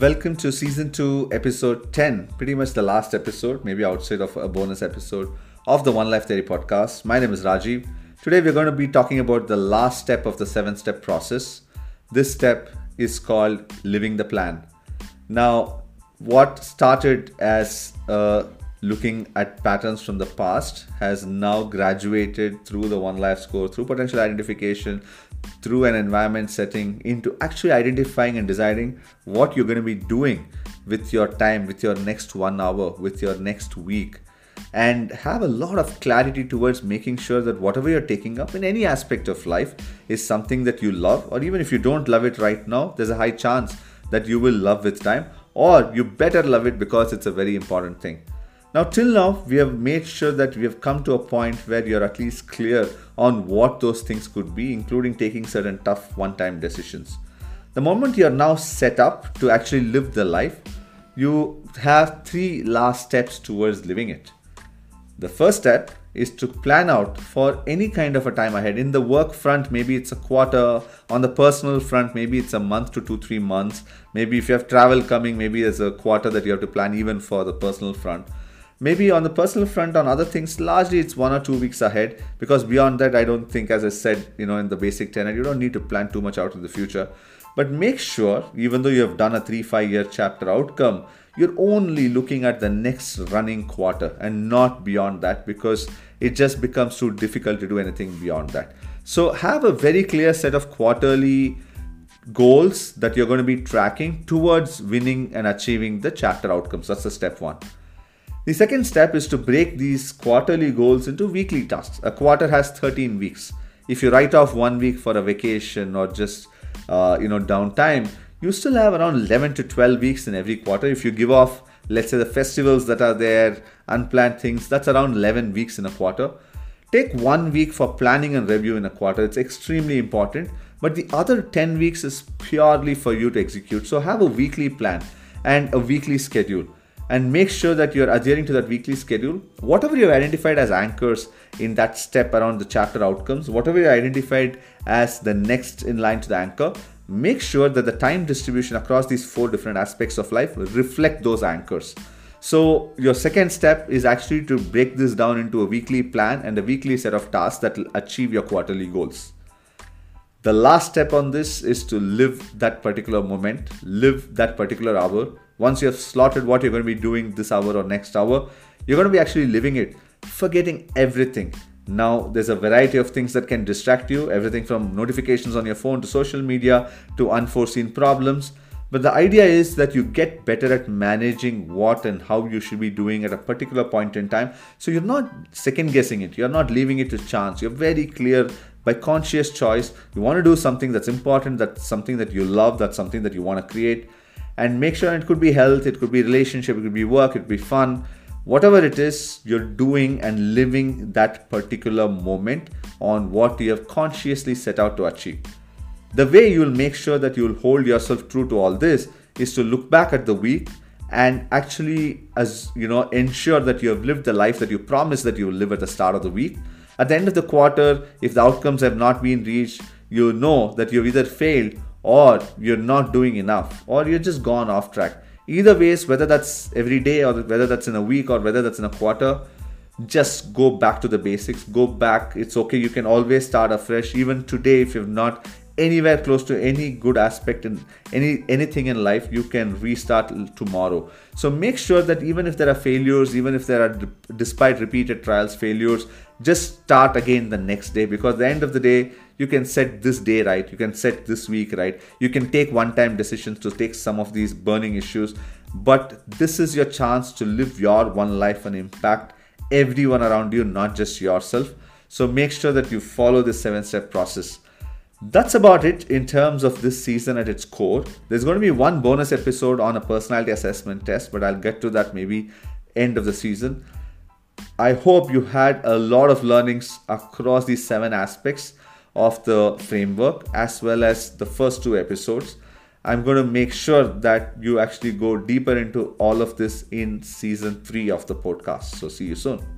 Welcome to season 2, episode 10, pretty much the last episode, maybe outside of a bonus episode of the One Life Theory podcast. My name is Rajiv. Today we're going to be talking about the last step of the seven step process. This step is called living the plan. Now, what started as uh, looking at patterns from the past has now graduated through the One Life score, through potential identification, through an environment setting into actually identifying and deciding what you're going to be doing with your time, with your next one hour, with your next week, and have a lot of clarity towards making sure that whatever you're taking up in any aspect of life is something that you love, or even if you don't love it right now, there's a high chance that you will love with time, or you better love it because it's a very important thing. Now, till now, we have made sure that we have come to a point where you're at least clear on what those things could be, including taking certain tough one time decisions. The moment you're now set up to actually live the life, you have three last steps towards living it. The first step is to plan out for any kind of a time ahead. In the work front, maybe it's a quarter. On the personal front, maybe it's a month to two, three months. Maybe if you have travel coming, maybe there's a quarter that you have to plan even for the personal front maybe on the personal front on other things largely it's one or two weeks ahead. Because beyond that i don't think as i said you know in the basic tenet you don't need to plan too much out in the future. But make sure even though you have done a 3 5 year chapter outcome you're only looking at the next running quarter and not beyond that because it just becomes too difficult to do anything beyond that. So have a very clear set of quarterly goals that you're going to be tracking towards winning and achieving the chapter outcomes. That's the step 1 the second step is to break these quarterly goals into weekly tasks. A quarter has 13 weeks. If you write off one week for a vacation or just uh, you know downtime, you still have around 11 to 12 weeks in every quarter. If you give off, let's say the festivals that are there, unplanned things, that's around 11 weeks in a quarter. Take one week for planning and review in a quarter. It's extremely important. But the other 10 weeks is purely for you to execute. So have a weekly plan and a weekly schedule and make sure that you're adhering to that weekly schedule. Whatever you've identified as anchors in that step around the chapter outcomes, whatever you identified as the next in line to the anchor, make sure that the time distribution across these four different aspects of life reflect those anchors. So, your second step is actually to break this down into a weekly plan and a weekly set of tasks that will achieve your quarterly goals. The last step on this is to live that particular moment, live that particular hour, once you have slotted what you're going to be doing this hour or next hour, you're going to be actually living it, forgetting everything. Now, there's a variety of things that can distract you everything from notifications on your phone to social media to unforeseen problems. But the idea is that you get better at managing what and how you should be doing at a particular point in time. So you're not second guessing it, you're not leaving it to chance. You're very clear by conscious choice. You want to do something that's important, that's something that you love, that's something that you want to create and make sure it could be health, it could be relationship, it could be work, it could be fun, whatever it is, you're doing and living that particular moment on what you have consciously set out to achieve. The way you'll make sure that you'll hold yourself true to all this is to look back at the week and actually as you know ensure that you have lived the life that you promised that you will live at the start of the week at the end of the quarter if the outcomes have not been reached you know that you've either failed or you're not doing enough or you're just gone off track. Either ways whether that's every day or whether that's in a week or whether that's in a quarter just go back to the basics. Go back. It's okay. You can always start afresh. Even today if you've not anywhere close to any good aspect in any anything in life you can restart tomorrow. So make sure that even if there are failures even if there are despite repeated trials failures just start again the next day. Because the end of the day you can set this day right. You can set this week right. You can take one time decisions to take some of these burning issues. But this is your chance to live your one life and impact everyone around you not just yourself. So make sure that you follow this seven step process that's about it in terms of this season at its core. There's going to be one bonus episode on a personality assessment test, but I'll get to that maybe end of the season. I hope you had a lot of learnings across these seven aspects of the framework as well as the first two episodes. I'm going to make sure that you actually go deeper into all of this in season three of the podcast. So, see you soon.